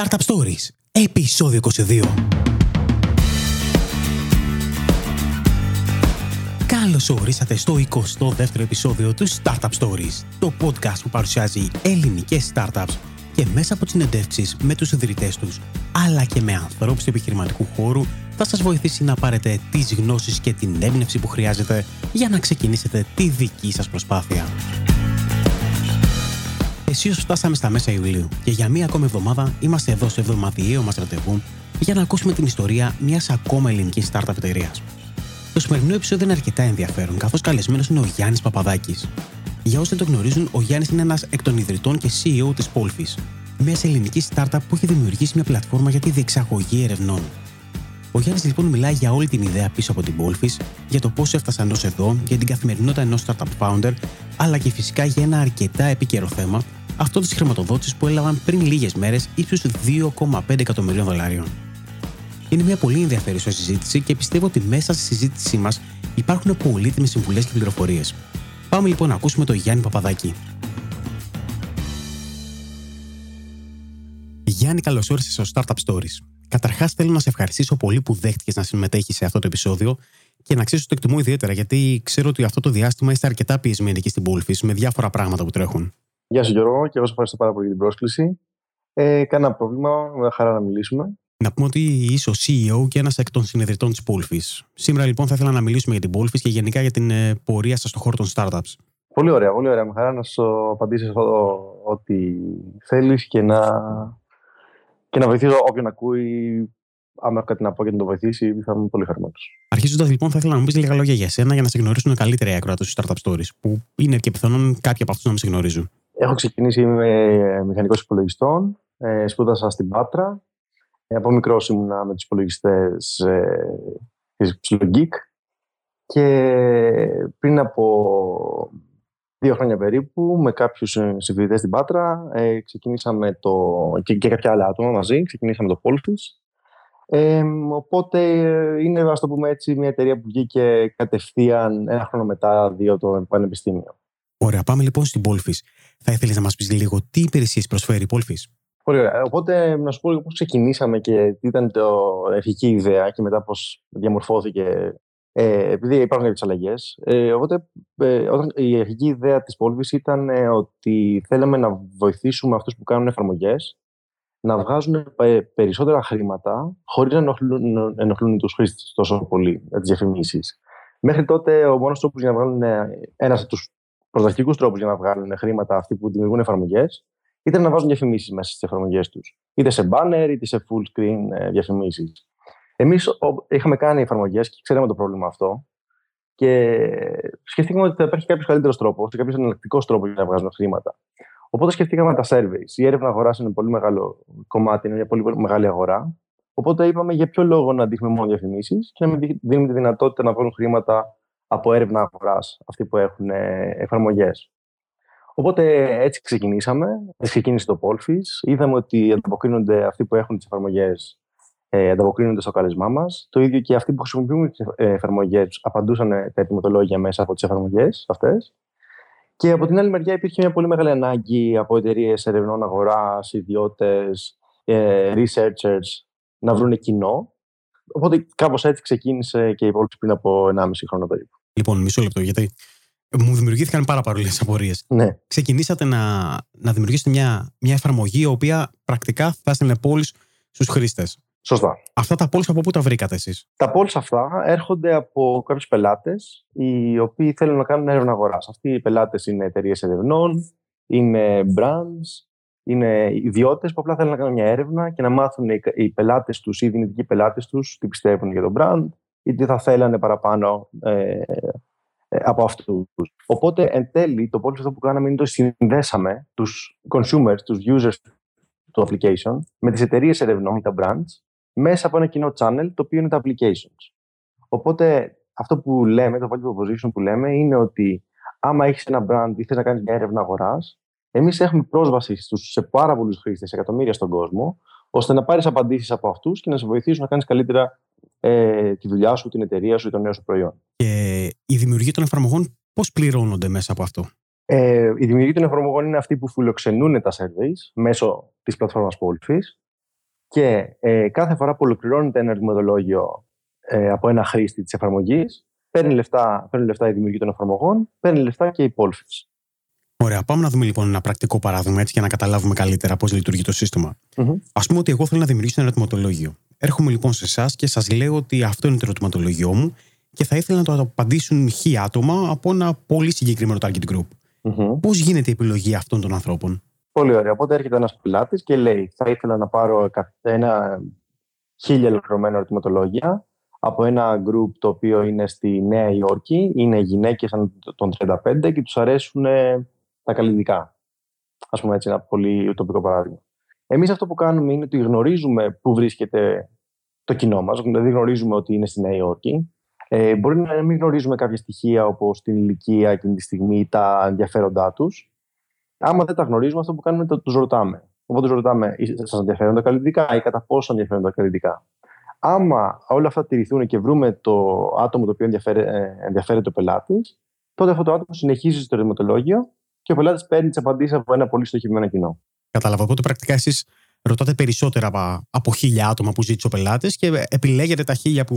Startup Stories, επεισόδιο 22. Καλώς ορίσατε στο 22ο επεισόδιο του Startup Stories, το podcast που παρουσιάζει ελληνικές startups και μέσα από τις συνεντεύξεις με τους ιδρυτές τους, αλλά και με ανθρώπους του επιχειρηματικού χώρου, θα σας βοηθήσει να πάρετε τις γνώσεις και την έμπνευση που χρειάζεται για να ξεκινήσετε τη δική σας προσπάθεια. Εσεί φτάσαμε στα μέσα Ιουλίου και για μία ακόμη εβδομάδα είμαστε εδώ σε εβδομαδιαίο μας ραντεβού για να ακούσουμε την ιστορία μιας ακόμα ελληνικής startup εταιρείας. Το σημερινό επεισόδιο είναι αρκετά ενδιαφέρον, καθώς καλεσμένος είναι ο Γιάννης Παπαδάκης. Για όσοι δεν το γνωρίζουν, ο Γιάννης είναι ένας εκ των ιδρυτών και CEO της Polfis, μιας ελληνικής startup που έχει δημιουργήσει μια πλατφόρμα για τη διεξαγωγή ερευνών. Ο Γιάννης λοιπόν μιλάει για όλη την ιδέα πίσω από την Polfis, για το πώς έφτασαν ως εδώ, για την καθημερινότητα ενός startup founder, αλλά και φυσικά για ένα αρκετά επίκαιρο θέμα, αυτό της χρηματοδότησης που έλαβαν πριν λίγες μέρες ύψους 2,5 εκατομμυρίων δολαρίων. Είναι μια πολύ ενδιαφέρουσα συζήτηση και πιστεύω ότι μέσα στη συζήτησή μας υπάρχουν πολύτιμες συμβουλές και πληροφορίες. Πάμε λοιπόν να ακούσουμε τον Γιάννη Παπαδάκη. Γιάννη, καλώς όρισες στο Startup Stories. Καταρχάς, θέλω να σε ευχαριστήσω πολύ που δέχτηκες να συμμετέχεις σε αυτό το επεισόδιο και να ξέρεις ότι το εκτιμώ ιδιαίτερα γιατί ξέρω ότι αυτό το διάστημα είστε αρκετά πιεσμένοι εκεί στην Πόλφη με διάφορα πράγματα που τρέχουν. Γεια σα, Γιώργο, και εγώ σα ευχαριστώ πάρα πολύ για την πρόσκληση. Ε, κανένα πρόβλημα, με χαρά να μιλήσουμε. Να πούμε ότι είσαι ο CEO και ένας εκ των συνεδριτών της Πόλφη. Σήμερα λοιπόν θα ήθελα να μιλήσουμε για την Πόλφη και γενικά για την ε, πορεία σας στον χώρο των startups. Πολύ ωραία, πολύ ωραία. Με χαρά να σου απαντήσω ό,τι θέλεις και να, και να βοηθήσω όποιον ακούει. Άμα έχω κάτι να πω και να το βοηθήσει, θα είμαι πολύ χαρούμενος. Αρχίζοντας λοιπόν, θα ήθελα να μου πεις λίγα λόγια για σένα για να σε γνωρίσουν καλύτερα οι ακροατές του Startup Stories, που είναι και πιθανόν κάποιοι από αυτούς να μην σε γνωρίζουν. Έχω ξεκινήσει, είμαι μηχανικός υπολογιστών, ε, σπούδασα στην Πάτρα. Ε, από μικρός ήμουνα με τους υπολογιστές ε, Geek. Και πριν από δύο χρόνια περίπου, με κάποιους συμφιλητές στην Πάτρα, ε, ξεκινήσαμε το, και, και κάποια άλλα άτομα μαζί, ξεκινήσαμε το Polfis. Ε, οπότε είναι, ας το πούμε έτσι, μια εταιρεία που βγήκε κατευθείαν ένα χρόνο μετά, δύο το πανεπιστήμιο. Ωραία, πάμε λοιπόν στην Πόλφης. Θα ήθελες να μας πεις λίγο τι υπηρεσίες προσφέρει η Πόλφης; Πολύ ωραία. Οπότε να σου πω λίγο πώς ξεκινήσαμε και τι ήταν το αρχική ιδέα και μετά πώς διαμορφώθηκε. Ε, επειδή υπάρχουν κάποιες αλλαγές. Ε, οπότε ε, όταν, η αρχική ιδέα της Πόλφης ήταν ε, ότι θέλαμε να βοηθήσουμε αυτούς που κάνουν εφαρμογές να βγάζουν ε, περισσότερα χρήματα χωρίς να ενοχλούν, ενοχλούν τους χρήστες τόσο πολύ, τις διαφημίσεις. Μέχρι τότε, ο μόνος τρόπος για να βγάλουν ένας από τους πρωταρχικούς τρόπους για να βγάλουν χρήματα αυτοί που δημιουργούν εφαρμογές ήταν να βάζουν διαφημίσεις μέσα στις εφαρμογές τους. Είτε σε banner, είτε σε full screen ε, διαφημίσεις. Εμείς είχαμε κάνει εφαρμογές και ξέραμε το πρόβλημα αυτό. Και σκεφτήκαμε ότι θα υπάρχει κάποιος καλύτερος τρόπος, κάποιος εναλλακτικό τρόπος για να βγάζουν χρήματα. Οπότε σκεφτήκαμε τα surveys. Η έρευνα αγοράς είναι πολύ μεγάλο κομμάτι, είναι μια πολύ μεγάλη αγορά. Οπότε είπαμε για ποιο λόγο να δείχνουμε μόνο διαφημίσεις και να μην δίνουμε τη δυνατότητα να βγάλουν χρήματα από έρευνα αγοράς αυτοί που έχουν ε, εφαρμογές. Οπότε έτσι ξεκινήσαμε. Έτσι ξεκίνησε το Polfis. Είδαμε ότι ανταποκρίνονται αυτοί που έχουν τις εφαρμογές, ε, ανταποκρίνονται στο κάλεσμά μας. Το ίδιο και αυτοί που χρησιμοποιούν τις ε, εφαρμογές απαντούσαν τα ετοιμοτολόγια μέσα από τις εφαρμογές αυτές. Και από την άλλη μεριά υπήρχε μια πολύ μεγάλη ανάγκη από εταιρείες ερευνών αγοράς, ιδιώτες, ε, researchers να βρουν κοινό. Οπότε κάπως έτσι ξεκίνησε και η Polfis πριν από 1,5 χρόνο περίπου. Λοιπόν, μισό λεπτό, γιατί μου δημιουργήθηκαν πάρα πολλές απορίες. Ναι. Ξεκινήσατε να, να δημιουργήσετε μια, μια εφαρμογή η οποία πρακτικά θα έστελνε πόλει στους χρήστες. Σωστά. Αυτά τα πόλει από πού τα βρήκατε εσείς; Τα πόλει αυτά έρχονται από κάποιους πελάτες οι οποίοι θέλουν να κάνουν έρευνα αγοράς. Αυτοί οι πελάτες είναι εταιρείες ερευνών, είναι brands, είναι ιδιώτες που απλά θέλουν να κάνουν μια έρευνα και να μάθουν οι πελάτες τους ή οι δυνητικοί πελάτες τους τι πιστεύουν για τον brand ή τι θα θέλανε παραπάνω ε, ε, από αυτούς. Οπότε, εν τέλει, το πόλεμο αυτό που κάναμε είναι το συνδέσαμε τους consumers, τους users του application με τις εταιρείες ερευνών, τα brands, μέσα από ένα κοινό channel το οποίο είναι τα applications. Οπότε, αυτό που λέμε, το value proposition που λέμε, είναι ότι άμα έχεις ένα brand ή θες να κάνεις μια έρευνα αγοράς, εμείς έχουμε πρόσβαση στους, σε πάρα πολλούς χρήστες, εκατομμύρια στον κόσμο, ώστε να πάρεις απαντήσεις από αυτούς και να σε βοηθήσουν να κάνεις καλύτερα ε, τη δουλειά σου, την εταιρεία σου ή το νέο σου προϊόν. Και η δημιουργία των εφαρμογών πώς πληρώνονται μέσα από αυτό; Ε, η δημιουργία των εφαρμογών είναι αυτοί που φιλοξενούν τα surveys μέσω της πλατφόρμας Polfis. Και ε, κάθε φορά που ολοκληρώνεται ένα ερωτηματολόγιο ε, από ένα χρήστη της εφαρμογής, παίρνει λεφτά, παίρνει λεφτά η δημιουργία των εφαρμογών, παίρνει λεφτά και η Polfis. Ωραία, πάμε να δούμε λοιπόν ένα πρακτικό παράδειγμα έτσι για να καταλάβουμε καλύτερα πώς λειτουργεί το σύστημα. Mm-hmm. Α πούμε ότι εγώ θέλω να δημιουργήσω ένα ερωτηματολόγιο. Έρχομαι λοιπόν σε εσάς και σας λέω ότι αυτό είναι το ερωτηματολόγιο μου και θα ήθελα να το απαντήσουν χι άτομα από ένα πολύ συγκεκριμένο target group. Mm-hmm. Πώς γίνεται η επιλογή αυτών των ανθρώπων; Πολύ ωραία. Οπότε έρχεται ένας πελάτης και λέει: Θα ήθελα να πάρω ένα χίλια ολοκληρωμένα ερωτηματολόγια από ένα group το οποίο είναι στη Νέα Υόρκη. Είναι γυναίκες των 35 και τους αρέσουν τα καλλιτικά. Α πούμε έτσι, ένα πολύ τοπικό παράδειγμα. Εμείς αυτό που κάνουμε είναι ότι γνωρίζουμε πού βρίσκεται το κοινό μας, δηλαδή γνωρίζουμε ότι είναι στη Νέα Υόρκη. Ε, μπορεί να μην γνωρίζουμε κάποια στοιχεία όπως την ηλικία εκείνη τη στιγμή, τα ενδιαφέροντά τους. Άμα δεν τα γνωρίζουμε, αυτό που κάνουμε είναι ότι τους ρωτάμε. Οπότε τους ρωτάμε, σας ενδιαφέρουν τα καλλιτικά ή κατά πόσο ενδιαφέρουν τα καλλιτικά. Άμα όλα αυτά τηρηθούν και βρούμε το άτομο το οποίο ε, ενδιαφέρεται ο πελάτης, τότε αυτό το άτομο συνεχίζει στο ερωτηματολόγιο και ο πελάτης παίρνει τις απαντήσεις από ένα πολύ στοχευμένο κοινό. Κατάλαβα. Οπότε πρακτικά εσείς ρωτάτε περισσότερα από χίλια άτομα που ζήτησε ο πελάτης και επιλέγετε τα χίλια που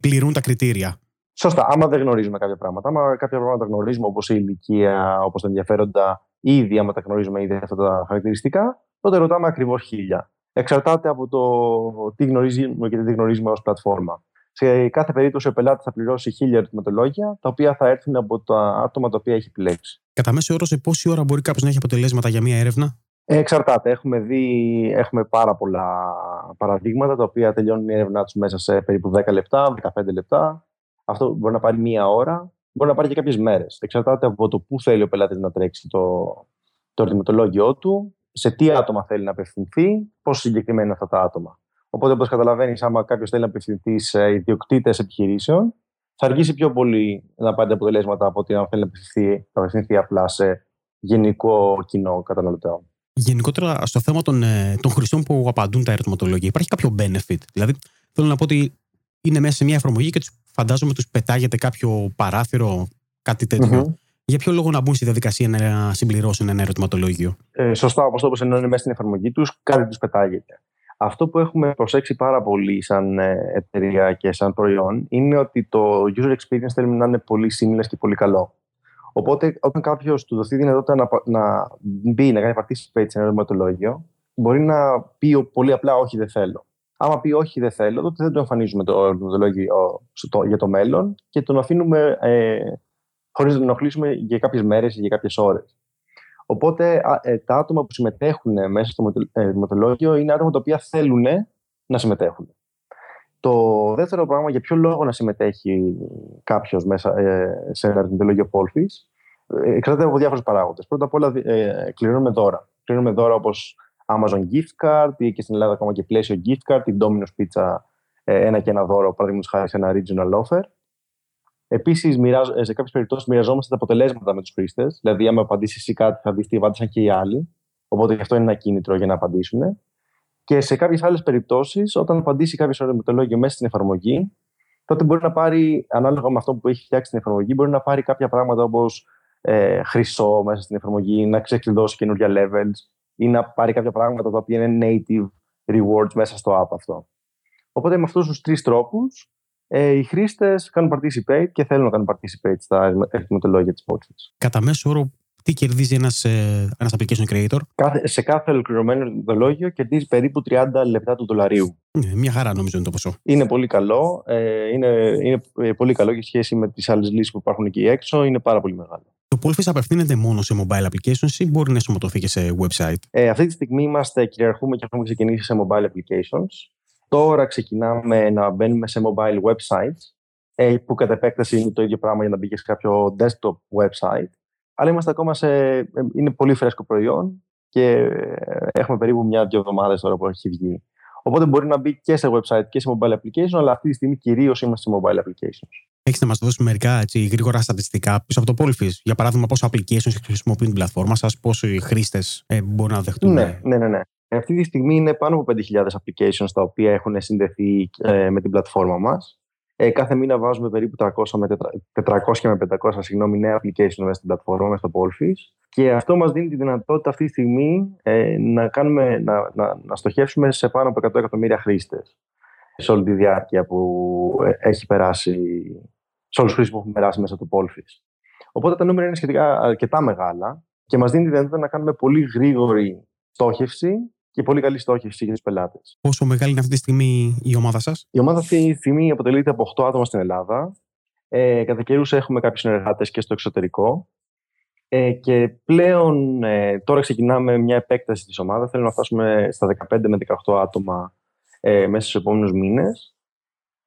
πληρούν τα κριτήρια. Σωστά. Άμα δεν γνωρίζουμε κάποια πράγματα, άμα κάποια πράγματα γνωρίζουμε όπως η ηλικία, όπως τα ενδιαφέροντα, ήδη άμα τα γνωρίζουμε ήδη αυτά τα χαρακτηριστικά, τότε ρωτάμε ακριβώς χίλια. Εξαρτάται από το τι γνωρίζουμε και τι γνωρίζουμε ως πλατφόρμα. Σε κάθε περίπτωση, ο πελάτης θα πληρώσει χίλια ερωτηματολόγια, τα οποία θα έρθουν από τα άτομα τα οποία έχει επιλέξει. Κατά μέσο όρο, σε πόση ώρα μπορεί κάποιος να έχει αποτελέσματα για μία έρευνα, ε, Εξαρτάται. Έχουμε δει έχουμε πάρα πολλά παραδείγματα τα οποία τελειώνουν η έρευνά τους μέσα σε περίπου 10 λεπτά, 15 λεπτά. Αυτό μπορεί να πάρει μία ώρα, μπορεί να πάρει και κάποιες μέρες. Εξαρτάται από το πού θέλει ο πελάτης να τρέξει το, το ερωτηματολόγιο του, σε τι άτομα θέλει να απευθυνθεί, πόσο συγκεκριμένα είναι αυτά τα άτομα. Οπότε, όπως καταλαβαίνεις, άμα κάποιος θέλει να απευθυνθεί σε ιδιοκτήτες επιχειρήσεων, θα αργήσει πιο πολύ να πάρει αποτελέσματα από ότι αν θέλει να απευθυνθεί, να απευθυνθεί απλά σε γενικό κοινό καταναλωτών. Γενικότερα, στο θέμα των, ε, των χρηστών που απαντούν τα ερωτηματολόγια, υπάρχει κάποιο benefit; Δηλαδή, θέλω να πω ότι είναι μέσα σε μια εφαρμογή και τους, φαντάζομαι τους πετάγεται κάποιο παράθυρο, κάτι Για ποιο λόγο να μπουν στη διαδικασία να συμπληρώσουν ένα ερωτηματολόγιο; Ε, σωστά, όπως το είπες, ενώ είναι μέσα στην εφαρμογή τους, κάτι τους πετάγεται. Αυτό που έχουμε προσέξει πάρα πολύ σαν ε, εταιρεία και σαν προϊόν είναι ότι το user experience θέλουμε να είναι πολύ seamless και πολύ καλό. Οπότε, όταν κάποιος του δοθεί δυνατότητα να, να μπει, να κάνει participate σε ένα ερωτηματολόγιο, μπορεί να πει πολύ απλά όχι, δεν θέλω. Άμα πει όχι, δεν θέλω, τότε δεν το εμφανίζουμε το ερωτηματολόγιο για το μέλλον και τον αφήνουμε ε, χωρίς να τον ενοχλήσουμε για κάποιες μέρες ή για κάποιες ώρες. Οπότε ε, τα άτομα που συμμετέχουν μέσα στο ερωτηματολόγιο είναι άτομα τα οποία θέλουν να συμμετέχουν. Το δεύτερο πράγμα, για ποιο λόγο να συμμετέχει κάποιος μέσα ε, σε ένα ερωτηματολόγιο Πόλφης, ε, εξαρτάται από διάφορους παράγοντες. Πρώτα απ' όλα, ε, κληρώνουμε δώρα. Κληρώνουμε δώρα όπως Amazon Gift Card ή και στην Ελλάδα ακόμα και πλαίσιο Gift Card, την Domino's Pizza, ένα και ένα δώρο, παραδείγματος χάρη σε ένα regional offer. Επίσης, σε κάποιες περιπτώσεις μοιραζόμαστε τα αποτελέσματα με τους χρήστες. Δηλαδή, άμα απαντήσει εσύ κάτι, θα δεις τι απάντησαν και οι άλλοι. Οπότε, αυτό είναι ένα κίνητρο για να απαντήσουν. Και σε κάποιες άλλες περιπτώσεις, όταν απαντήσει κάποιος ερωτηματολόγιο μέσα στην εφαρμογή, τότε μπορεί να πάρει, ανάλογα με αυτό που έχει φτιάξει την εφαρμογή, μπορεί να πάρει κάποια πράγματα όπως ε, χρυσό μέσα στην εφαρμογή, να ξεκλειδώσει καινούργια levels ή να πάρει κάποια πράγματα τα οποία είναι native rewards μέσα στο app αυτό. Οπότε με αυτούς τους τρεις τρόπους, ε, οι χρήστες κάνουν participate και θέλουν να κάνουν participate στα ερωτηματολόγια της Boxes. Κατά μέσο όρο, τι κερδίζει ένας ένας ε, application creator; Κάθε, σε κάθε ολοκληρωμένο ερωτηματολόγιο κερδίζει περίπου 30 λεπτά του δολαρίου. Ναι, μια χαρά νομίζω είναι το ποσό. Είναι πολύ καλό. Ε, είναι, είναι ε, πολύ καλό και σχέση με τις άλλες λύσεις που υπάρχουν εκεί έξω. Είναι πάρα πολύ μεγάλο. Το Polfish απευθύνεται μόνο σε mobile applications ή μπορεί να ενσωματωθεί και σε website; Ε, αυτή τη στιγμή είμαστε, κυριαρχούμε και έχουμε ξεκινήσει σε mobile applications. Τώρα ξεκινάμε να μπαίνουμε σε mobile websites, ε, που κατά επέκταση είναι το ίδιο πράγμα για να μπει και σε κάποιο desktop website. Αλλά είμαστε ακόμα σε. Ε, είναι πολύ φρέσκο προϊόν και ε, έχουμε περίπου μια-δύο εβδομάδες τώρα που έχει βγει. Οπότε μπορεί να μπει και σε website και σε mobile application, αλλά αυτή τη στιγμή κυρίως είμαστε σε mobile applications. Έχεις να μας δώσεις μερικά έτσι, γρήγορα στατιστικά πίσω από το Polfish. Για παράδειγμα, πόσο applications χρησιμοποιούν την πλατφόρμα σας, πόσοι χρήστες ε, μπορούν να δεχτούν. Ναι, ναι, ναι. ναι. Αυτή τη στιγμή είναι πάνω από 5.000 applications τα οποία έχουν συνδεθεί ε, με την πλατφόρμα μας Ε, κάθε μήνα βάζουμε περίπου 300 με 400 με 500 συγγνώμη, νέα application μέσα στην πλατφόρμα, μέσα στο Polfish. Και αυτό μας δίνει τη δυνατότητα αυτή τη στιγμή ε, να, κάνουμε, να, να, να στοχεύσουμε σε πάνω από 100 εκατομμύρια χρήστες σε όλη τη διάρκεια που ε, έχει περάσει, σε όλους τους χρήστες που έχουν περάσει μέσα στο Polfish. Οπότε τα νούμερα είναι σχετικά αρκετά μεγάλα και μας δίνει τη δυνατότητα να κάνουμε πολύ γρήγορη στόχευση και πολύ καλή στόχευση για του πελάτες. Πόσο μεγάλη είναι αυτή τη στιγμή η ομάδα σας, Η ομάδα αυτή τη στιγμή αποτελείται από 8 άτομα στην Ελλάδα. Ε, κατά καιρούς έχουμε κάποιους συνεργάτες και στο εξωτερικό. Ε, και πλέον ε, τώρα ξεκινάμε μια επέκταση της ομάδας. Θέλουμε να φτάσουμε στα 15 με 18 άτομα ε, μέσα στους επόμενους μήνες.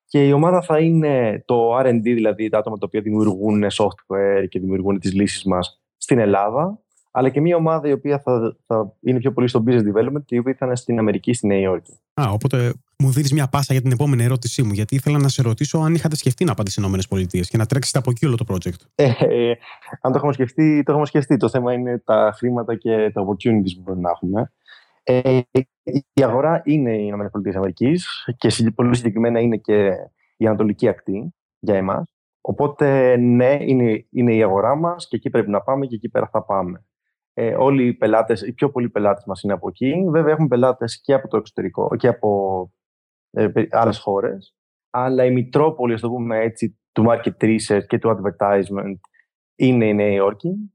Και η ομάδα θα είναι το RD, δηλαδή τα άτομα τα οποία δημιουργούν software και δημιουργούν τις λύσεις μας στην Ελλάδα αλλά και μια ομάδα η οποία θα, θα είναι πιο πολύ στο business development και η οποία θα είναι στην Αμερική, στη Νέα Υόρκη. Α, οπότε μου δίνεις μια πάσα για την επόμενη ερώτησή μου, γιατί ήθελα να σε ρωτήσω αν είχατε σκεφτεί να πάτε στις ΗΠΑ και να τρέξετε από εκεί όλο το project. Ε, ε, αν το έχουμε σκεφτεί, το έχουμε σκεφτεί. Το θέμα είναι τα χρήματα και τα opportunities που μπορούμε να έχουμε. Ε, η αγορά είναι οι ΗΠΑ και πολύ συγκεκριμένα είναι και η Ανατολική Ακτή για εμάς. Οπότε, ναι, είναι, είναι η αγορά μας και εκεί πρέπει να πάμε και εκεί πέρα θα πάμε. Ε, όλοι οι πελάτες, οι πιο πολλοί πελάτες μας είναι από εκεί. Βέβαια έχουμε πελάτες και από το εξωτερικό και από ε, άλλες χώρες. Αλλά η Μητρόπολη, ας το πούμε έτσι, του market research και του advertisement είναι η Νέα Υόρκη.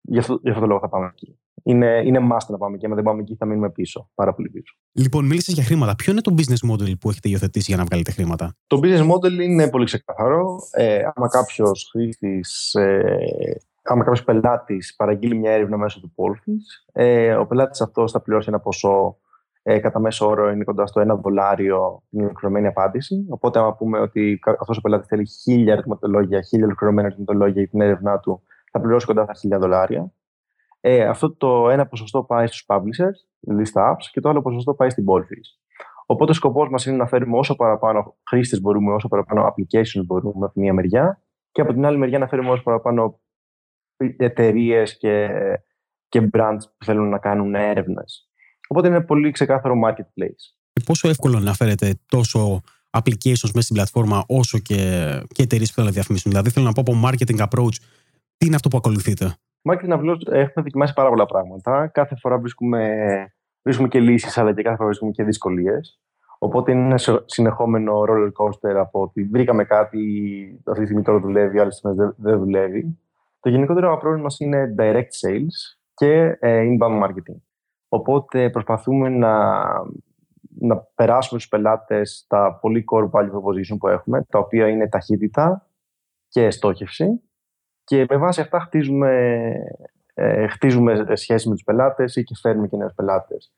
Γι' αυτό, γι αυτό το λόγο θα πάμε εκεί. Είναι, είναι must να πάμε εκεί. Αν δεν πάμε εκεί, θα μείνουμε πίσω. Πάρα πολύ πίσω. Λοιπόν, μίλησες για χρήματα. Ποιο είναι το business model που έχετε υιοθετήσει για να βγάλετε χρήματα; Το business model είναι πολύ ξεκαθαρό. Ε, άμα κάποιος χρήστης ε, άμα κάποιος πελάτης παραγγείλει μια έρευνα μέσω του Polfis, ε, ο πελάτης αυτός θα πληρώσει ένα ποσό ε, κατά μέσο όρο είναι κοντά στο ένα δολάριο την ολοκληρωμένη απάντηση. Οπότε, άμα πούμε ότι αυτός ο πελάτης θέλει χίλια ερωτηματολόγια, χίλια ολοκληρωμένα ερωτηματολόγια για την έρευνά του, θα πληρώσει κοντά στα χίλια δολάρια. Ε, αυτό το ένα ποσοστό πάει στους publishers, δηλαδή στα apps, και το άλλο ποσοστό πάει στην Polfis. Οπότε, ο σκοπός μας είναι να φέρουμε όσο παραπάνω χρήστες μπορούμε, όσο παραπάνω applications μπορούμε από τη μία μεριά, και από την άλλη μεριά να φέρουμε όσο παραπάνω εταιρείες και, και brands που θέλουν να κάνουν έρευνες. Οπότε είναι πολύ ξεκάθαρο marketplace. Και πόσο εύκολο να φέρετε τόσο applications μέσα στην πλατφόρμα όσο και, και εταιρείες που θέλουν να διαφημίσουν; Δηλαδή, θέλω να πω από marketing approach, τι είναι αυτό που ακολουθείτε; Marketing approach έχουμε δοκιμάσει πάρα πολλά πράγματα. Κάθε φορά βρίσκουμε, βρίσκουμε και λύσεις, αλλά και κάθε φορά βρίσκουμε και δυσκολίες. Οπότε είναι ένα συνεχόμενο roller coaster από ότι βρήκαμε κάτι, αυτή τη στιγμή τώρα δουλεύει, άλλες στιγμές δεν δουλεύει. Το γενικότερο πρόβλημα μας είναι direct sales και ε, inbound marketing. Οπότε προσπαθούμε να, να περάσουμε στους πελάτες τα πολύ core value proposition που έχουμε, τα οποία είναι ταχύτητα και στόχευση. Και με βάση αυτά χτίζουμε, ε, χτίζουμε σχέση με τους πελάτες ή και φέρνουμε και νέους πελάτες.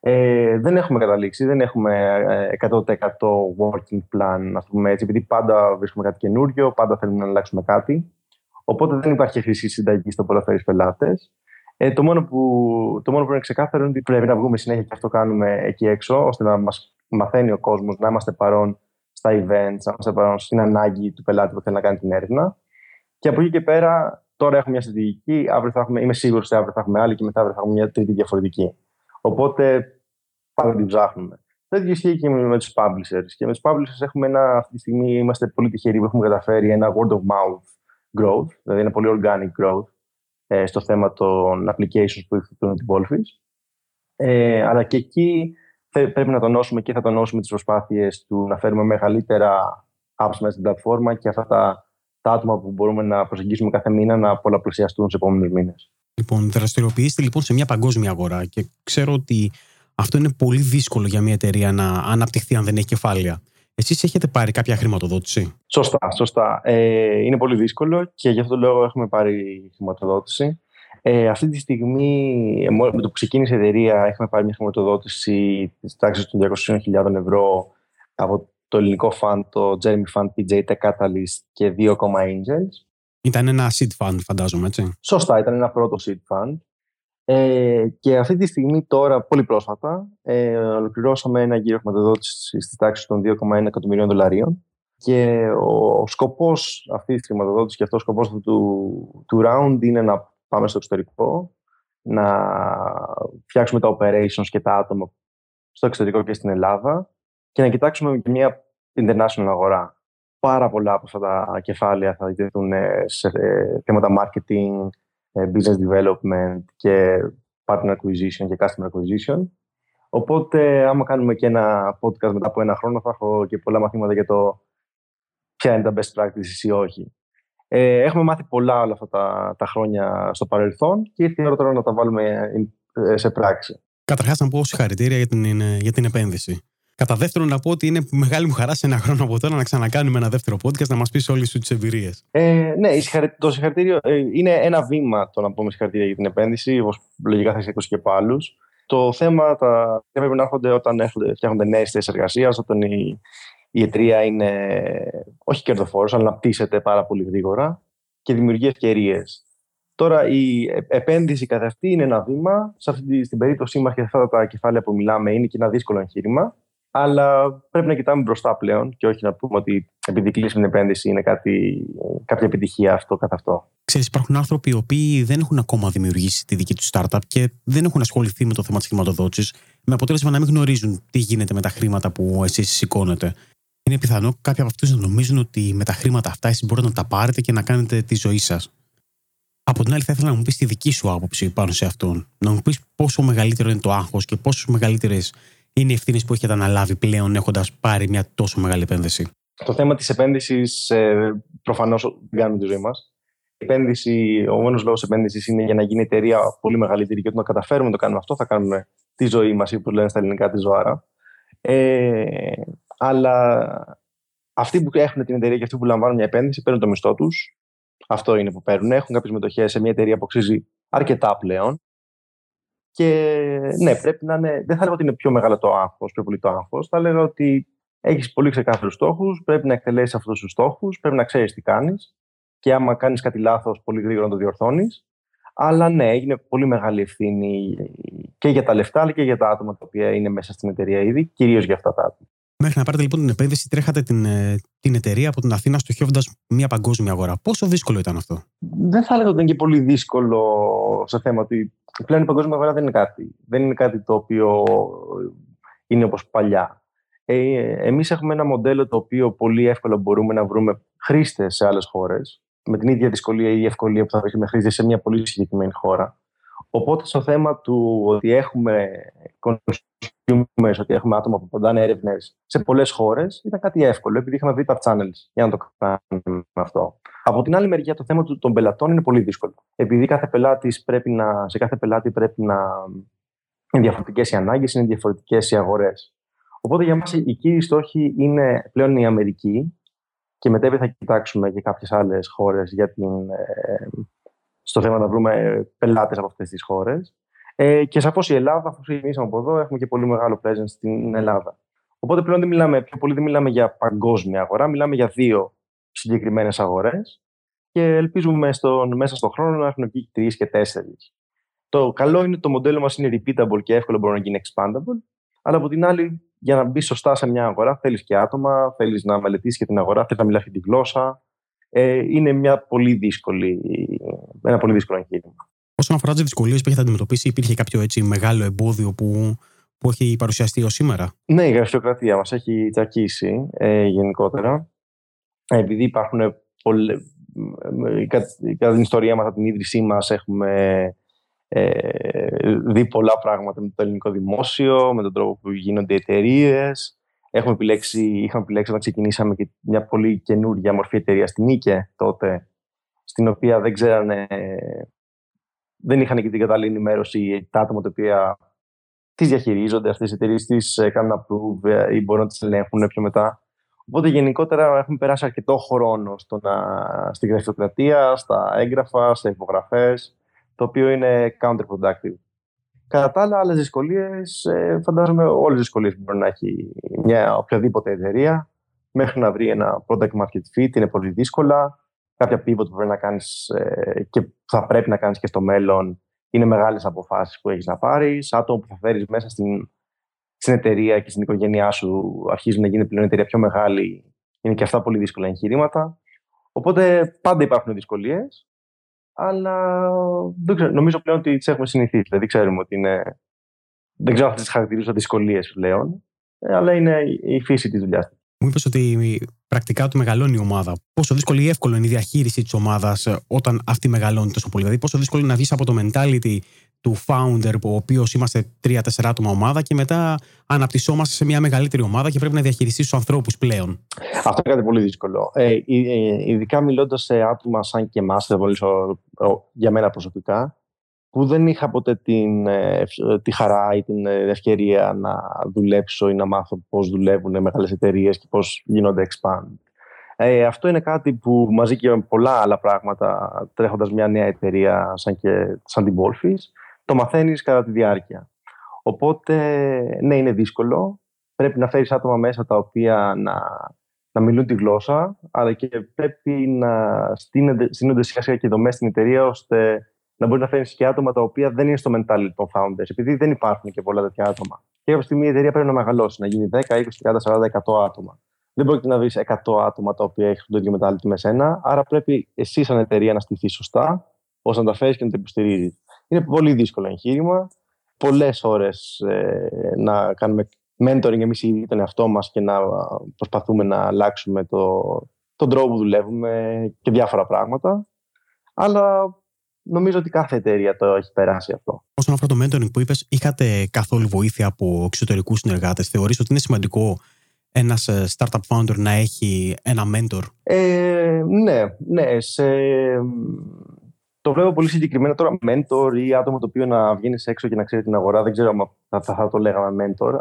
Ε, δεν έχουμε καταλήξει, δεν έχουμε 100% ε, working plan, ας πούμε έτσι, επειδή πάντα βρίσκουμε κάτι καινούριο, πάντα θέλουμε να αλλάξουμε κάτι. Οπότε δεν υπάρχει χρήση συνταγής στο πολλά φέρει πελάτες. Ε, το, μόνο που, το μόνο που είναι ξεκάθαρο είναι ότι πρέπει να βγούμε συνέχεια και αυτό κάνουμε εκεί έξω, ώστε να μας μαθαίνει ο κόσμος, να είμαστε παρόν στα events, να είμαστε παρόν στην ανάγκη του πελάτη που θέλει να κάνει την έρευνα. Και από εκεί και πέρα, τώρα έχουμε μια στρατηγική, αύριο θα έχουμε, είμαι σίγουρος ότι αύριο θα έχουμε άλλη και μετά αύριο θα έχουμε μια τρίτη διαφορετική. Οπότε πάντα την ψάχνουμε. Το ίδιο ισχύει και με, με τους publishers. Και με τους publishers έχουμε ένα, αυτή τη στιγμή είμαστε πολύ τυχεροί που έχουμε καταφέρει ένα word of mouth growth, δηλαδή είναι πολύ organic growth ε, στο θέμα των applications που υφηθούν την Polfish. Ε, αλλά και εκεί πρέπει να τονώσουμε και θα τονώσουμε τις προσπάθειες του να φέρουμε μεγαλύτερα apps μέσα στην πλατφόρμα και αυτά τα, τα άτομα που μπορούμε να προσεγγίσουμε κάθε μήνα να πολλαπλασιαστούν σε επόμενους μήνες. Λοιπόν, δραστηριοποιήσετε λοιπόν σε μια παγκόσμια αγορά και ξέρω ότι αυτό είναι πολύ δύσκολο για μια εταιρεία να αναπτυχθεί αν δεν έχει κεφάλαια. Εσείς έχετε πάρει κάποια χρηματοδότηση; Σωστά, σωστά. Ε, είναι πολύ δύσκολο και γι' αυτό το λόγο έχουμε πάρει χρηματοδότηση. Ε, αυτή τη στιγμή, με το που ξεκίνησε η εταιρεία, έχουμε πάρει μια χρηματοδότηση της τάξης των 200.000 ευρώ από το ελληνικό fund, το Jeremy Fund, PJ Tech Catalyst και δύο ακόμα Angels. Ήταν ένα seed fund, φαντάζομαι, έτσι. Σωστά, ήταν ένα πρώτο seed fund. Ε, και αυτή τη στιγμή τώρα, πολύ πρόσφατα, ε, ολοκληρώσαμε ένα γύρο χρηματοδότησης στη τάξη των 2,1 εκατομμυρίων δολαρίων. Και ο, ο σκοπός αυτής της χρηματοδότησης και αυτός ο σκοπός του, του round είναι να πάμε στο εξωτερικό, να φτιάξουμε τα operations και τα άτομα στο εξωτερικό και στην Ελλάδα και να κοιτάξουμε και μια international αγορά. πάρα πολλά από αυτά τα κεφάλαια θα διδεθούν σε θέματα marketing, business development και partner acquisition και customer acquisition. Οπότε, άμα κάνουμε και ένα podcast μετά από ένα χρόνο, θα έχω και πολλά μαθήματα για το ποια είναι τα best practices ή όχι. Ε, έχουμε μάθει πολλά όλα αυτά τα, τα χρόνια στο παρελθόν και ήρθε η ώρα τώρα να τα βάλουμε ε, σε πράξη. Καταρχάς, να πω συγχαρητήρια για την, για την επένδυση. Κατά δεύτερον, να πω ότι είναι μεγάλη μου χαρά σε ένα χρόνο από τώρα να ξανακάνουμε ένα δεύτερο podcast να μας πεις όλες σου τι εμπειρίες. Ε, ναι, το συγχαρητήριο ε, είναι ένα βήμα το να πούμε συγχαρητήρια για την επένδυση, όπως λογικά θα έχεις ακούσει και από άλλους. Το θέμα τα πρέπει να έρχονται όταν φτιάχνονται νέες θέσεις εργασίας, όταν η, η εταιρεία είναι όχι κερδοφόρος, αλλά αναπτύσσεται πάρα πολύ γρήγορα και δημιουργεί ευκαιρίες. Τώρα, η επένδυση καθ' αυτή είναι ένα βήμα. Σε αυτή, στην περίπτωσή μας και αυτά τα κεφάλαια που μιλάμε είναι και ένα δύσκολο εγχείρημα. Αλλά πρέπει να κοιτάμε μπροστά πλέον και όχι να πούμε ότι επειδή κλείσουμε την επένδυση είναι κάτι, κάποια επιτυχία αυτό καθ' αυτό. Ξέρεις, υπάρχουν άνθρωποι οι οποίοι δεν έχουν ακόμα δημιουργήσει τη δική τους startup και δεν έχουν ασχοληθεί με το θέμα της χρηματοδότησης, με αποτέλεσμα να μην γνωρίζουν τι γίνεται με τα χρήματα που εσείς σηκώνετε. Είναι πιθανό κάποιοι από αυτούς να νομίζουν ότι με τα χρήματα αυτά εσείς μπορείτε να τα πάρετε και να κάνετε τη ζωή σας. Από την άλλη, θα ήθελα να μου πεις τη δική σου άποψη πάνω σε αυτόν. Να μου πεις πόσο μεγαλύτερο είναι το άγχος και πόσο μεγαλύτερες είναι οι ευθύνε που έχετε αναλάβει πλέον έχοντας πάρει μια τόσο μεγάλη επένδυση; Το θέμα της επένδυσης ε, προφανώς δεν κάνουμε τη ζωή μας. επένδυση, ο μόνος λόγος επένδυσης είναι για να γίνει η εταιρεία πολύ μεγαλύτερη και όταν το καταφέρουμε να το κάνουμε αυτό, θα κάνουμε τη ζωή μας ή που λένε στα ελληνικά τη ζωάρα. Ε, αλλά αυτοί που έχουν την εταιρεία και αυτοί που λαμβάνουν μια επένδυση παίρνουν το μισθό τους. Αυτό είναι που παίρνουν. Έχουν κάποιες μετοχές σε μια εταιρεία που αξίζει αρκετά πλέον. Και ναι, πρέπει να είναι. Δεν θα έλεγα ότι είναι πιο μεγάλο το άγχος, πιο πολύ το άγχος. Θα έλεγα ότι έχεις πολύ ξεκάθαρους στόχους, πρέπει να εκτελέσεις αυτούς τους στόχους, πρέπει να ξέρεις τι κάνεις. Και άμα κάνεις κάτι λάθος, πολύ γρήγορα να το διορθώνεις. Αλλά ναι, έγινε πολύ μεγάλη ευθύνη και για τα λεφτά, αλλά και για τα άτομα τα οποία είναι μέσα στην εταιρεία ήδη, κυρίως για αυτά τα άτομα. Μέχρι να πάρετε λοιπόν την επένδυση, τρέχατε την, ε, την εταιρεία από την Αθήνα στοχεύοντας μια παγκόσμια αγορά. Πόσο δύσκολο ήταν αυτό, Δεν θα έλεγα ότι ήταν και πολύ δύσκολο σε θέμα ότι πλέον η παγκόσμια αγορά δεν είναι κάτι. Δεν είναι κάτι το οποίο είναι όπως παλιά. Ε, Εμείς έχουμε ένα μοντέλο το οποίο πολύ εύκολα μπορούμε να βρούμε χρήστες σε άλλες χώρες. Με την ίδια δυσκολία ή ευκολία που θα βρεις με χρήστες σε μια πολύ συγκεκριμένη χώρα. Οπότε στο θέμα του ότι έχουμε consumers, ότι έχουμε άτομα που ποντάνε έρευνες σε πολλές χώρες, ήταν κάτι εύκολο, επειδή είχαμε βρει τα channels για να το κάνουμε αυτό. Από την άλλη μεριά, το θέμα των πελατών είναι πολύ δύσκολο. Επειδή κάθε πελάτης πρέπει να, σε κάθε πελάτη πρέπει να είναι διαφορετικές οι ανάγκες, είναι διαφορετικές οι αγορές. Οπότε για μας οι κύριοι στόχοι είναι πλέον η Αμερική και μετά θα κοιτάξουμε και κάποιες άλλες χώρες για την, ε, στο θέμα να βρούμε πελάτες από αυτές τις χώρες. Ε, και σαφώς η Ελλάδα, αφού ξεκινήσαμε από εδώ, έχουμε και πολύ μεγάλο presence στην Ελλάδα. Οπότε πλέον δεν μιλάμε, πιο πολύ δεν μιλάμε για παγκόσμια αγορά, μιλάμε για δύο συγκεκριμένες αγορές και ελπίζουμε στον, μέσα στον χρόνο να έχουν βγει τρεις και τέσσερις. Το καλό είναι το μοντέλο μας είναι repeatable και εύκολο μπορεί να γίνει expandable, αλλά από την άλλη, για να μπει σωστά σε μια αγορά, θέλεις και άτομα, θέλεις να μελετήσεις και την αγορά, θέλεις να μιλάς αυτή τη γλώσσα. Ε, είναι μια πολύ δύσκολη, ένα πολύ δύσκολο εγχείρημα. Όσον αφορά τις δυσκολίες που έχετε αντιμετωπίσει, υπήρχε κάποιο έτσι μεγάλο εμπόδιο που, που έχει παρουσιαστεί ως σήμερα; Ναι, η γραφειοκρατία μας έχει τσακίσει ε, γενικότερα. Επειδή υπάρχουν πολλέ. Κατά την ιστορία μας, από την ίδρυσή μας, έχουμε ε, δει πολλά πράγματα με το ελληνικό δημόσιο, με τον τρόπο που γίνονται οι εταιρείες. Έχουμε επιλέξει, είχαμε επιλέξει όταν ξεκινήσαμε και μια πολύ καινούργια μορφή εταιρεία στην Νίκε τότε, στην οποία δεν ξέρανε δεν είχαν και την κατάλληλη ενημέρωση τα άτομα τα οποία τις διαχειρίζονται, αυτές οι εταιρείες τις ε, κάνουν approve ε, ή μπορούν να τις ελέγχουν πιο μετά. Οπότε γενικότερα έχουμε περάσει αρκετό χρόνο στο να, στην γραφειοκρατία, στα έγγραφα, σε υπογραφές, το οποίο είναι counterproductive. Κατά τα άλλα, άλλες δυσκολίες, ε, φαντάζομαι όλες τις δυσκολίες που μπορεί να έχει μια οποιαδήποτε εταιρεία, μέχρι να βρει ένα product market fit είναι πολύ δύσκολα κάποια pivot που πρέπει να κάνεις ε, και θα πρέπει να κάνεις και στο μέλλον είναι μεγάλες αποφάσεις που έχεις να πάρεις. Άτομα που θα φέρεις μέσα στην, στην εταιρεία και στην οικογένειά σου αρχίζουν να γίνει πλέον εταιρεία πιο μεγάλη. Είναι και αυτά πολύ δύσκολα εγχειρήματα. Οπότε πάντα υπάρχουν δυσκολίες, αλλά δεν ξέρω, νομίζω πλέον ότι τις έχουμε συνηθίσει. Δηλαδή ξέρουμε ότι είναι. Δεν ξέρω αν θα τις χαρακτηρίσω δυσκολίες πλέον, ε, αλλά είναι η φύση της δουλειάς. Μου είπες ότι πρακτικά ότι μεγαλώνει η ομάδα. Πόσο δύσκολη ή εύκολο είναι η διαχείριση της ομάδας ε, όταν αυτή μεγαλώνει τόσο πολύ; Δηλαδή, πόσο δύσκολο είναι να βγεις από το mentality του founder, ο οποίος είμαστε τρία-τέσσερα άτομα ομάδα και μετά αναπτυσσόμαστε σε μια μεγαλύτερη ομάδα και πρέπει να διαχειριστείς τους ανθρώπους πλέον; Αυτό είναι κάτι πολύ δύσκολο. Ε, ε ειδικά μιλώντας σε άτομα σαν και εμάς, για μένα προσωπικά, που δεν είχα ποτέ την, ε, τη χαρά ή την ε, ευκαιρία να δουλέψω ή να μάθω πώς δουλεύουν μεγάλες εταιρείες και πώς γίνονται expand. Ε, αυτό είναι κάτι που μαζί και με πολλά άλλα πράγματα, τρέχοντας μια νέα εταιρεία σαν, και, σαν την Bolfis, το μαθαίνεις κατά τη διάρκεια. Οπότε, ναι, είναι δύσκολο. Πρέπει να φέρεις άτομα μέσα τα οποία να, να μιλούν τη γλώσσα, αλλά και πρέπει να στείνονται σιγά σιγά και δομές στην εταιρεία, ώστε να μπορεί να φέρνει και άτομα τα οποία δεν είναι στο mentality των founders, επειδή δεν υπάρχουν και πολλά τέτοια άτομα. Και κάποια στιγμή η εταιρεία πρέπει να μεγαλώσει, να γίνει 10, 20, 30, 40, 100 άτομα. Δεν μπορεί να βρεις 100 άτομα τα οποία έχουν το ίδιο mentality με σένα. Άρα πρέπει εσύ, σαν εταιρεία, να στηθείς σωστά, ώστε να τα φέρεις και να τα υποστηρίζεις. Είναι πολύ δύσκολο εγχείρημα. Πολλές ώρες ε, να κάνουμε mentoring εμείς ήδη τον εαυτό μας και να προσπαθούμε να αλλάξουμε το, τον τρόπο που δουλεύουμε και διάφορα πράγματα. Αλλά νομίζω ότι κάθε εταιρεία το έχει περάσει αυτό. Όσον αφορά το mentoring που είπες, είχατε καθόλου βοήθεια από εξωτερικούς συνεργάτες; Θεωρείς ότι είναι σημαντικό ένας ε, startup founder να έχει ένα mentor; Ε, ναι, ναι. Σε... Το βλέπω πολύ συγκεκριμένα τώρα mentor ή άτομο το οποίο να βγαίνει έξω και να ξέρει την αγορά. Δεν ξέρω αν θα, θα το λέγαμε mentor.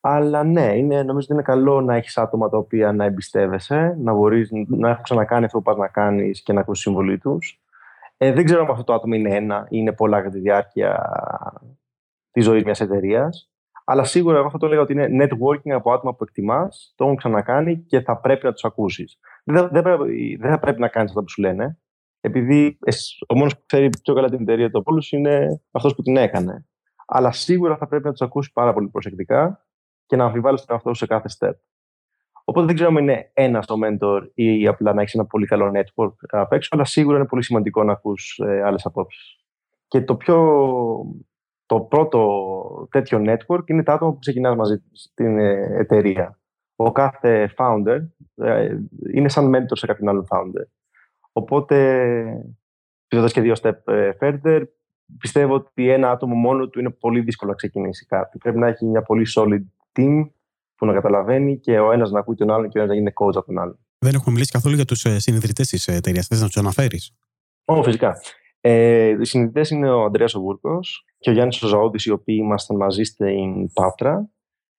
Αλλά ναι, είναι, νομίζω ότι είναι καλό να έχεις άτομα τα οποία να εμπιστεύεσαι, να μπορείς να έχουν ξανακάνει αυτό που πας να κάνεις και να ακούσει συμβολή τους. Ε, δεν ξέρω αν αυτό το άτομο είναι ένα ή είναι πολλά για τη διάρκεια της ζωής μιας εταιρείας. Αλλά σίγουρα εγώ θα το έλεγα ότι είναι networking από άτομα που εκτιμάς, το έχουν ξανακάνει και θα πρέπει να τους ακούσεις. Δεν, δεν, δεν θα πρέπει να κάνεις αυτά που σου λένε, επειδή ο μόνος που ξέρει πιο καλά την εταιρεία του όλους είναι αυτός που την έκανε. Αλλά σίγουρα θα πρέπει να τους ακούσεις πάρα πολύ προσεκτικά και να αμφιβάλλεις τον εαυτό σε κάθε step. Οπότε δεν ξέρω αν είναι ένας το mentor ή απλά να έχεις ένα πολύ καλό network απ' έξω, αλλά σίγουρα είναι πολύ σημαντικό να ακούς ε, άλλες απόψεις. Και το πιο. Το πρώτο τέτοιο network είναι τα άτομα που ξεκινάς μαζί στην ε, εταιρεία. Ο κάθε founder ε, είναι σαν mentor σε κάποιον άλλον founder. Οπότε, πήγοντα και δύο step ε, further, πιστεύω ότι ένα άτομο μόνο του είναι πολύ δύσκολο να ξεκινήσει κάτι. Πρέπει να έχει μια πολύ solid team που να καταλαβαίνει και ο ένας να ακούει τον άλλον και ο ένας να γίνει coach από τον άλλον. Δεν έχουμε μιλήσει καθόλου για τους ε, συνειδητές της εταιρείας. Θες να τους αναφέρεις; Ω, φυσικά. Ε, οι συνειδητές είναι ο Αντρέα Οβούρκο και ο Γιάννης Οζαώδη, οι οποίοι ήμασταν μαζί στην Πάτρα,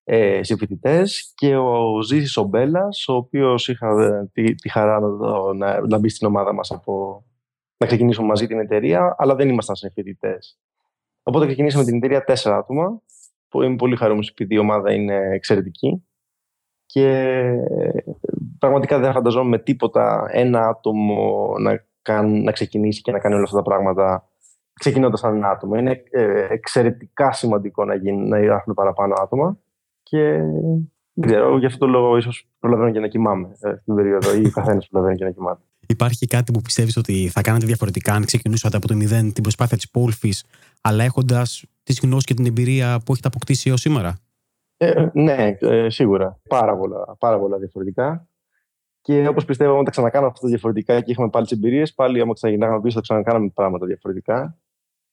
ε, συμφοιτητέ, και ο Ζήσης Ομπέλα, ο οποίος είχα ε, τη, τη χαρά να, να, να μπει στην ομάδα μας από να ξεκινήσουμε μαζί την εταιρεία, αλλά δεν ήμασταν συμφοιτητέ. Οπότε ξεκινήσαμε την εταιρεία τέσσερα άτομα Είμαι πολύ χαρούμενος επειδή η ομάδα είναι εξαιρετική και πραγματικά δεν φανταζόμουν με τίποτα ένα άτομο να, καν, να ξεκινήσει και να κάνει όλα αυτά τα πράγματα ξεκινώντας σαν ένα άτομο. Είναι ε, εξαιρετικά σημαντικό να, γίνει, να υπάρχουν παραπάνω άτομα και δεν ξέρω, γι' αυτό το λόγο ίσως προλαβαίνω και να κοιμάμαι ε, στην περίοδο ή ο καθένας προλαβαίνει και να κοιμάται. Υπάρχει κάτι που πιστεύεις ότι θα κάνετε διαφορετικά αν ξεκινούσατε από το μηδέν την προσπάθεια της Πόλφης, αλλά έχοντας τη γνώση και την εμπειρία που έχετε αποκτήσει έως σήμερα; Ε, ναι, ε, σίγουρα. Πάρα πολλά, πάρα πολλά διαφορετικά. Και όπως πιστεύω, όταν τα ξανακάναμε αυτά διαφορετικά και είχαμε πάλι τις εμπειρίες, πάλι άμα ξαναγυρνάγαμε πίσω, θα ξανακάναμε πράγματα διαφορετικά.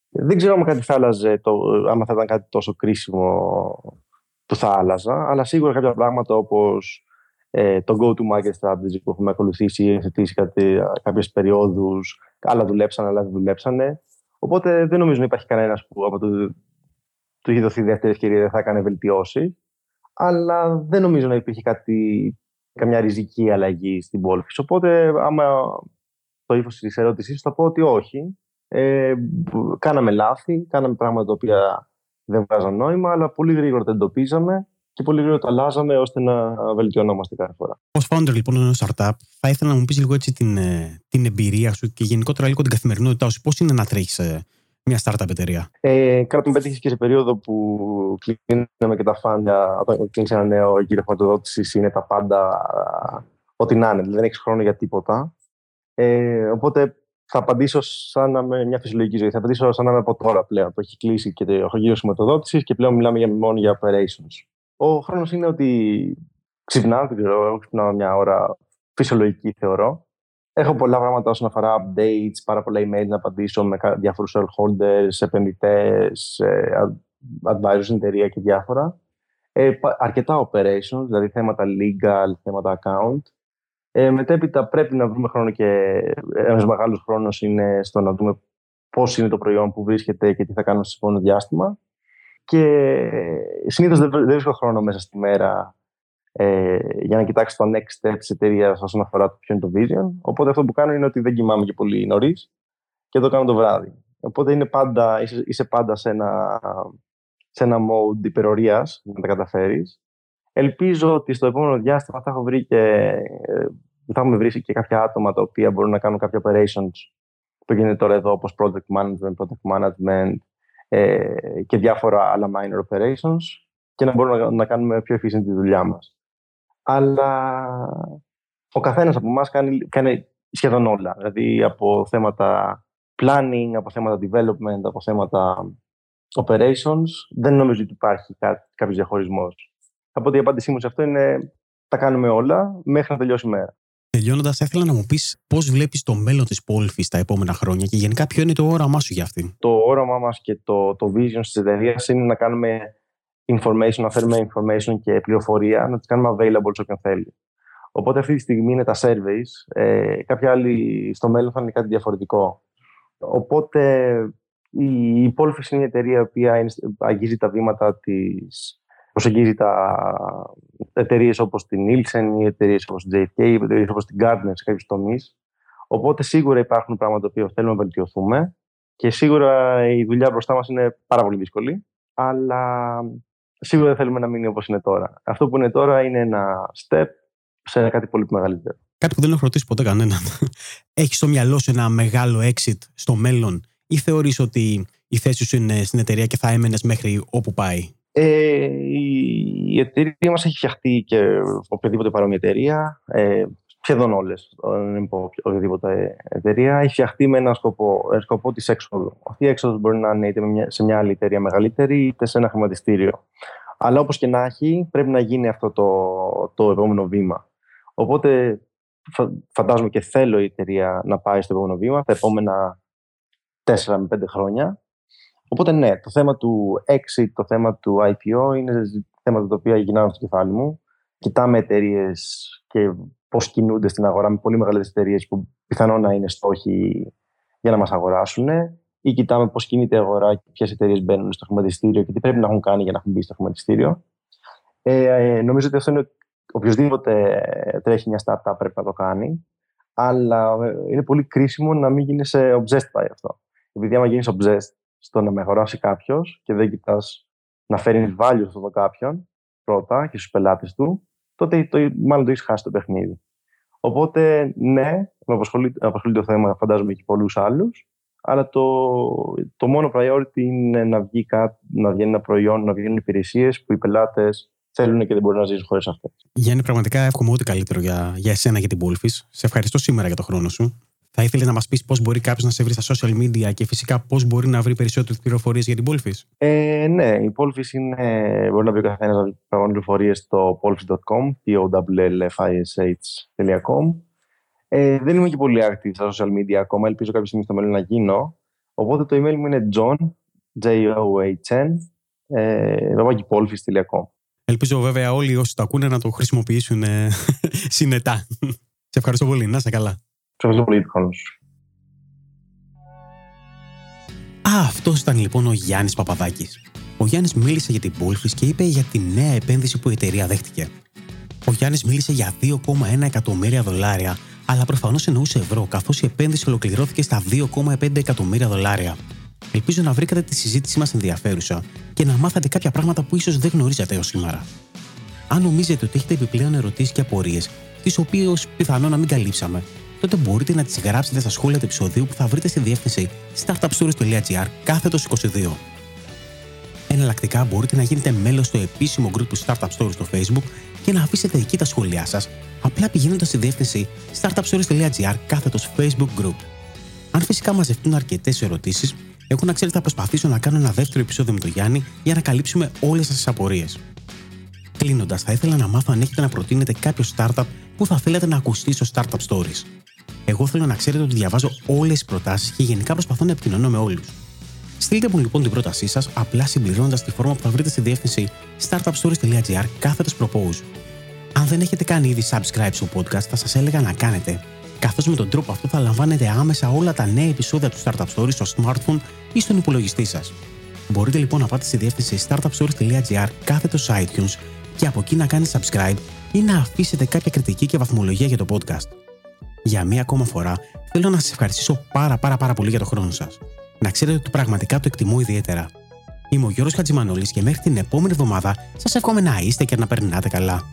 Δεν ξέρω αν κάτι θα άλλαζε, το, άμα θα ήταν κάτι τόσο κρίσιμο που θα άλλαζα, αλλά σίγουρα κάποια πράγματα όπως ε, το go-to-market strategy που έχουμε ακολουθήσει ή εθετήσει κάποιες περιόδους, άλλα δουλέψανε, άλλα δεν δουλέψανε. Οπότε δεν νομίζω να υπάρχει κανένας που από το του είχε δοθεί δεύτερη ευκαιρία δεν θα έκανε βελτιώσει. Αλλά δεν νομίζω να υπήρχε κάτι, καμιά ριζική αλλαγή στην πόλη. Οπότε, άμα το ύφος της ερώτησής θα πω ότι όχι. Ε, κάναμε λάθη, κάναμε πράγματα τα οποία δεν βγάζαν νόημα, αλλά πολύ γρήγορα τα εντοπίζαμε και πολύ γρήγορα τα αλλάζαμε ώστε να βελτιωνόμαστε κάθε φορά. Ω founder λοιπόν ενός startup, θα ήθελα να μου πεις λίγο έτσι την, ε, την εμπειρία σου και γενικότερα λίγο την καθημερινότητά σου. Πώς είναι να τρέχεις ε, μια startup εταιρεία; Ε, κάτι με πέτυχες και σε περίοδο που κλείναμε και τα φάνια. Όταν κλείνεις ένα νέο γύρο χρηματοδότησης, είναι τα πάντα ό,τι να είναι. δεν έχεις χρόνο για τίποτα. Ε, οπότε θα απαντήσω σαν να είμαι μια φυσιολογική ζωή. Θα απαντήσω σαν να είμαι από τώρα πλέον που έχει κλείσει και το γύρο χρηματοδότηση και πλέον μιλάμε για, μόνο για operations. Ο χρόνος είναι ότι ξυπνάω, δεν ξέρω, εγώ ξυπνάω μια ώρα φυσιολογική θεωρώ. Έχω πολλά πράγματα όσον αφορά updates, πάρα πολλά email να απαντήσω με διάφορους shareholders, επενδυτές, advisors στην εταιρεία και διάφορα. Ε, αρκετά operations, δηλαδή θέματα legal, θέματα account. Ε, μετέπειτα πρέπει να βρούμε χρόνο και ένας μεγάλος χρόνος είναι στο να δούμε πώς είναι το προϊόν που βρίσκεται και τι θα κάνουμε στο επόμενο διάστημα. Και συνήθως δεν βρίσκω χρόνο μέσα στη μέρα ε, για να κοιτάξω το next step τη εταιρεία όσον αφορά το ποιο είναι το vision. Οπότε αυτό που κάνω είναι ότι δεν κοιμάμαι και πολύ νωρίς και το κάνω το βράδυ. Οπότε είναι πάντα, είσαι, είσαι πάντα σε ένα, σε ένα mode υπερορίας για να τα καταφέρεις. Ελπίζω ότι στο επόμενο διάστημα θα έχω βρει και θα έχουμε βρει και κάποια άτομα τα οποία μπορούν να κάνουν κάποια operations που γίνεται τώρα εδώ, όπως project management, project management ε, και διάφορα άλλα minor operations και να μπορούμε να, να κάνουμε πιο efficient τη δουλειά μας αλλά ο καθένας από εμάς κάνει, κάνει σχεδόν όλα. Δηλαδή από θέματα planning, από θέματα development, από θέματα operations, δεν νομίζω ότι υπάρχει κάποιος διαχωρισμός. Οπότε η απάντησή μου σε αυτό είναι τα κάνουμε όλα μέχρι να τελειώσει η μέρα. Τελειώνοντας, θα ήθελα να μου πεις πώς βλέπεις το μέλλον της Πόλφη τα επόμενα χρόνια και γενικά ποιο είναι το όραμά σου για αυτήν. Το όραμά μας και το, το vision τη εταιρεία είναι να κάνουμε information, να φέρουμε information και πληροφορία, να τις κάνουμε available σε όποιον θέλει. Οπότε αυτή τη στιγμή είναι τα surveys. Ε, κάποια άλλη στο μέλλον θα είναι κάτι διαφορετικό. Οπότε η, η Polfix είναι η εταιρεία η οποία αγγίζει τα βήματα της, προσεγγίζει τα εταιρείες όπως την Nielsen, οι εταιρείες όπως την JFK, οι εταιρείες όπως την Gardner σε κάποιους τομείς. Οπότε σίγουρα υπάρχουν πράγματα που θέλουμε να βελτιωθούμε και σίγουρα η δουλειά μπροστά μας είναι πάρα πολύ δύσκολη. Αλλά σίγουρα δεν θέλουμε να μείνει όπως είναι τώρα. Αυτό που είναι τώρα είναι ένα step σε κάτι πολύ μεγαλύτερο. Κάτι που δεν έχω ρωτήσει ποτέ κανέναν. Έχεις στο μυαλό σου ένα μεγάλο exit στο μέλλον, ή θεωρείς ότι η θέση σου είναι στην εταιρεία και θα έμενες μέχρι όπου πάει; Ε, η εταιρεία μας έχει φτιαχτεί και οποιαδήποτε παρόμοια εταιρεία. Ε, σχεδόν όλες, δεν πω οποιαδήποτε εταιρεία, έχει φτιαχτεί με ένα σκοπό, σκοπό της έξοδου. Αυτή η έξοδος μπορεί να είναι είτε σε μια άλλη εταιρεία μεγαλύτερη, είτε σε ένα χρηματιστήριο. Αλλά όπως και να έχει, πρέπει να γίνει αυτό το, το επόμενο βήμα. Οπότε φαντάζομαι και θέλω η εταιρεία να πάει στο επόμενο βήμα τα επόμενα 4 με 5 χρόνια. Οπότε ναι, το θέμα του exit, το θέμα του IPO είναι θέματα τα οποία γυρνάνε στο κεφάλι μου. Κοιτάμε εταιρείες και πώς κινούνται στην αγορά με πολύ μεγάλες εταιρείες που πιθανόν να είναι στόχοι για να μας αγοράσουν, ή κοιτάμε πώς κινείται η αγορά και ποιες εταιρείες μπαίνουν στο χρηματιστήριο και τι πρέπει να έχουν κάνει για να έχουν μπει στο χρηματιστήριο. Ε, ε, νομίζω ότι αυτό είναι οποιοδήποτε τρέχει μια startup πρέπει να το κάνει. Αλλά ε, είναι πολύ κρίσιμο να μην γίνει σε obsessed by αυτό. Επειδή άμα γίνεις obsessed στο να με αγοράσει κάποιος και δεν κοιτάς να φέρει value σε αυτό κάποιον πρώτα και στους πελάτες του, τότε το, μάλλον το έχεις χάσει το παιχνίδι. Οπότε, ναι, με απασχολεί, απασχολεί το θέμα, φαντάζομαι και πολλούς άλλους. Αλλά το, το μόνο priority είναι να βγει, κάτι, να βγει ένα προϊόν, να βγαίνουν υπηρεσίες που οι πελάτες θέλουν και δεν μπορούν να ζήσουν χωρίς αυτές. Γιάννη, πραγματικά εύχομαι ό,τι καλύτερο για, για εσένα και την Πόλφη. Σε ευχαριστώ σήμερα για το χρόνο σου. Θα ήθελες να μας πεις πώς μπορεί κάποιος να σε βρει στα social media και φυσικά πώς μπορεί να βρει περισσότερες πληροφορίες για την Πόλφη. Ε, ναι, η Πόλφη είναι. Μπορεί να βρει ο καθένας να βρει πληροφορίες στο polfis.com, p-o-l-f-i-s-h.com. Ε, δεν είμαι και πολύ active στα social media ακόμα. Ελπίζω κάποια στιγμή στο μέλλον να γίνω. Οπότε το email μου είναι john, J-O-H-N, ε, Ελπίζω βέβαια όλοι όσοι το ακούνε να το χρησιμοποιήσουν ε, συνετά. Σε ευχαριστώ πολύ. Να είσαι καλά. Σε ευχαριστώ πολύ χρόνο σου. Α, αυτός ήταν λοιπόν ο Γιάννης Παπαδάκης. Ο Γιάννης μίλησε για την Πόλφη και είπε για τη νέα επένδυση που η εταιρεία δέχτηκε. Ο Γιάννης μίλησε για 2,1 εκατομμύρια δολάρια, αλλά προφανώς εννοούσε ευρώ, καθώς η επένδυση ολοκληρώθηκε στα 2,5 εκατομμύρια δολάρια. Ελπίζω να βρήκατε τη συζήτησή μας ενδιαφέρουσα και να μάθατε κάποια πράγματα που ίσως δεν γνωρίζατε έως σήμερα. Αν νομίζετε ότι έχετε επιπλέον ερωτήσεις και απορίες, τις οποίες πιθανόν να μην καλύψαμε, τότε μπορείτε να τις γράψετε στα σχόλια του επεισοδίου που θα βρείτε στη διεύθυνση startupstories.gr κάθετος 22. Εναλλακτικά μπορείτε να γίνετε μέλος στο επίσημο group του Startup Stories στο Facebook και να αφήσετε εκεί τα σχόλιά σας, απλά πηγαίνοντας στη διεύθυνση startupstories.gr κάθετος Facebook group. Αν φυσικά μαζευτούν αρκετές ερωτήσεις, έχω να ξέρετε θα προσπαθήσω να κάνω ένα δεύτερο επεισόδιο με τον Γιάννη για να καλύψουμε όλες σας τις απορίες. Κλείνοντας, θα ήθελα να μάθω αν έχετε να προτείνετε κάποιο startup που θα θέλετε να ακουστεί στο Startup Stories. Εγώ θέλω να ξέρετε ότι διαβάζω όλες τις προτάσεις και γενικά προσπαθώ να επικοινωνώ με όλους. Στείλτε μου λοιπόν την πρότασή σας απλά συμπληρώνοντας τη φόρμα που θα βρείτε στη διεύθυνση startupstories.gr κάθετος propose. Αν δεν έχετε κάνει ήδη subscribe στο podcast, θα σας έλεγα να κάνετε, καθώς με τον τρόπο αυτό θα λαμβάνετε άμεσα όλα τα νέα επεισόδια του Startup Stories στο smartphone ή στον υπολογιστή σας. Μπορείτε λοιπόν να πάτε στη διεύθυνση startupstories.gr κάθετος iTunes και από εκεί να κάνετε subscribe ή να αφήσετε κάποια κριτική και βαθμολογία για το podcast. Για μία ακόμα φορά θέλω να σας ευχαριστήσω πάρα πάρα πάρα πολύ για το χρόνο σας. Να ξέρετε ότι πραγματικά το εκτιμώ ιδιαίτερα. Είμαι ο Γιώργος Χατζημανόλης και μέχρι την επόμενη εβδομάδα σας εύχομαι να είστε και να περνάτε καλά.